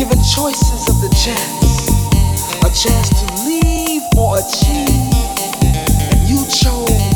given choices of the chance, a chance to leave or achieve, and you chose.